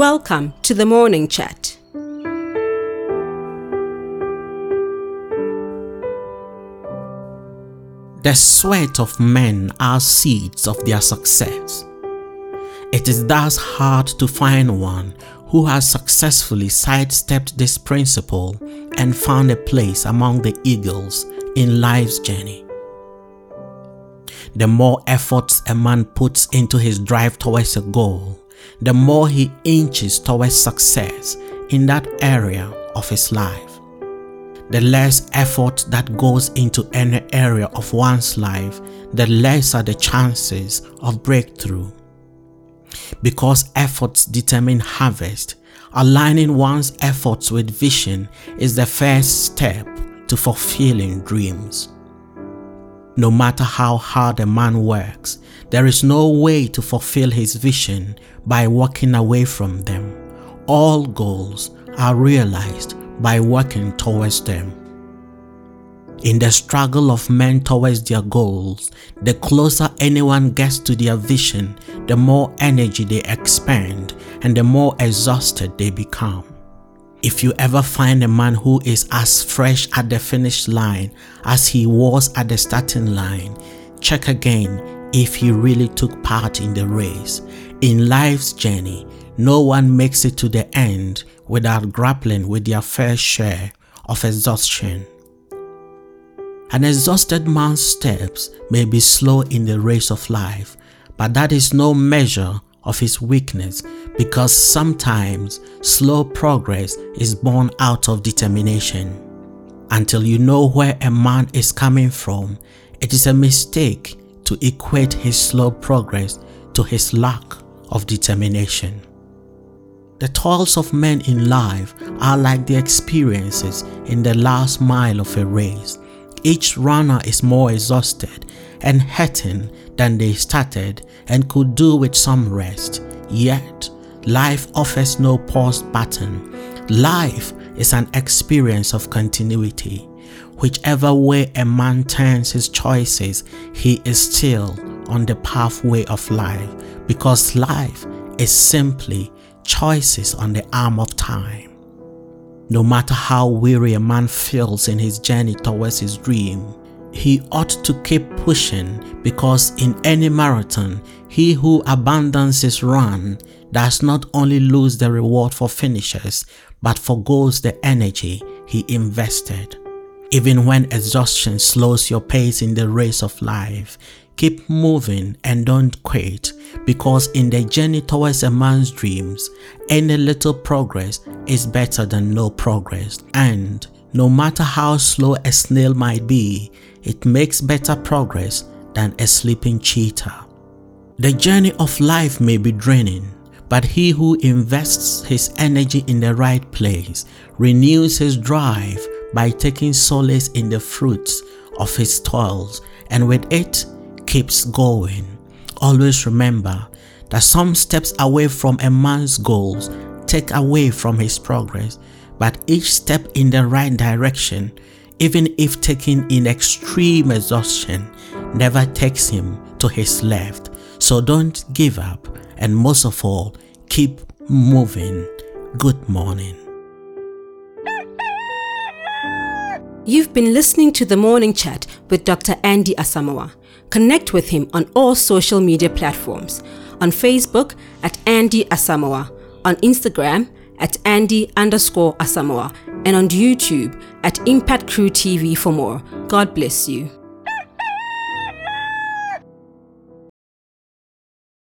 Welcome to the morning chat. The sweat of men are seeds of their success. It is thus hard to find one who has successfully sidestepped this principle and found a place among the eagles in life's journey. The more efforts a man puts into his drive towards a goal, the more he inches towards success in that area of his life. The less effort that goes into any area of one's life, the less are the chances of breakthrough. Because efforts determine harvest, aligning one's efforts with vision is the first step to fulfilling dreams. No matter how hard a man works, there is no way to fulfill his vision by walking away from them. All goals are realized by working towards them. In the struggle of men towards their goals, the closer anyone gets to their vision, the more energy they expend and the more exhausted they become. If you ever find a man who is as fresh at the finish line as he was at the starting line, check again if he really took part in the race. In life's journey, no one makes it to the end without grappling with their fair share of exhaustion. An exhausted man's steps may be slow in the race of life, but that is no measure of his weakness because sometimes slow progress is born out of determination. Until you know where a man is coming from, it is a mistake to equate his slow progress to his lack of determination. The toils of men in life are like the experiences in the last mile of a race. Each runner is more exhausted and hurting than they started and could do with some rest. Yet, life offers no pause button. Life is an experience of continuity. Whichever way a man turns his choices, he is still on the pathway of life because life is simply choices on the arm of time. No matter how weary a man feels in his journey towards his dream, he ought to keep pushing because in any marathon, he who abandons his run does not only lose the reward for finishers, but forgoes the energy he invested. Even when exhaustion slows your pace in the race of life, keep moving and don't quit because in the journey towards a man's dreams, any little progress is better than no progress. And no matter how slow a snail might be, it makes better progress than a sleeping cheetah. The journey of life may be draining, but he who invests his energy in the right place renews his drive by taking solace in the fruits of his toils and with it keeps going. Always remember that some steps away from a man's goals take away from his progress, but each step in the right direction even if taken in extreme exhaustion, never takes him to his left. So don't give up and most of all, keep moving. Good morning. You've been listening to the morning chat with Dr. Andy Asamoah. Connect with him on all social media platforms on Facebook at Andy Asamoah, on Instagram at Andy underscore Asamoah, and on YouTube at Impact Crew TV for more. God bless you.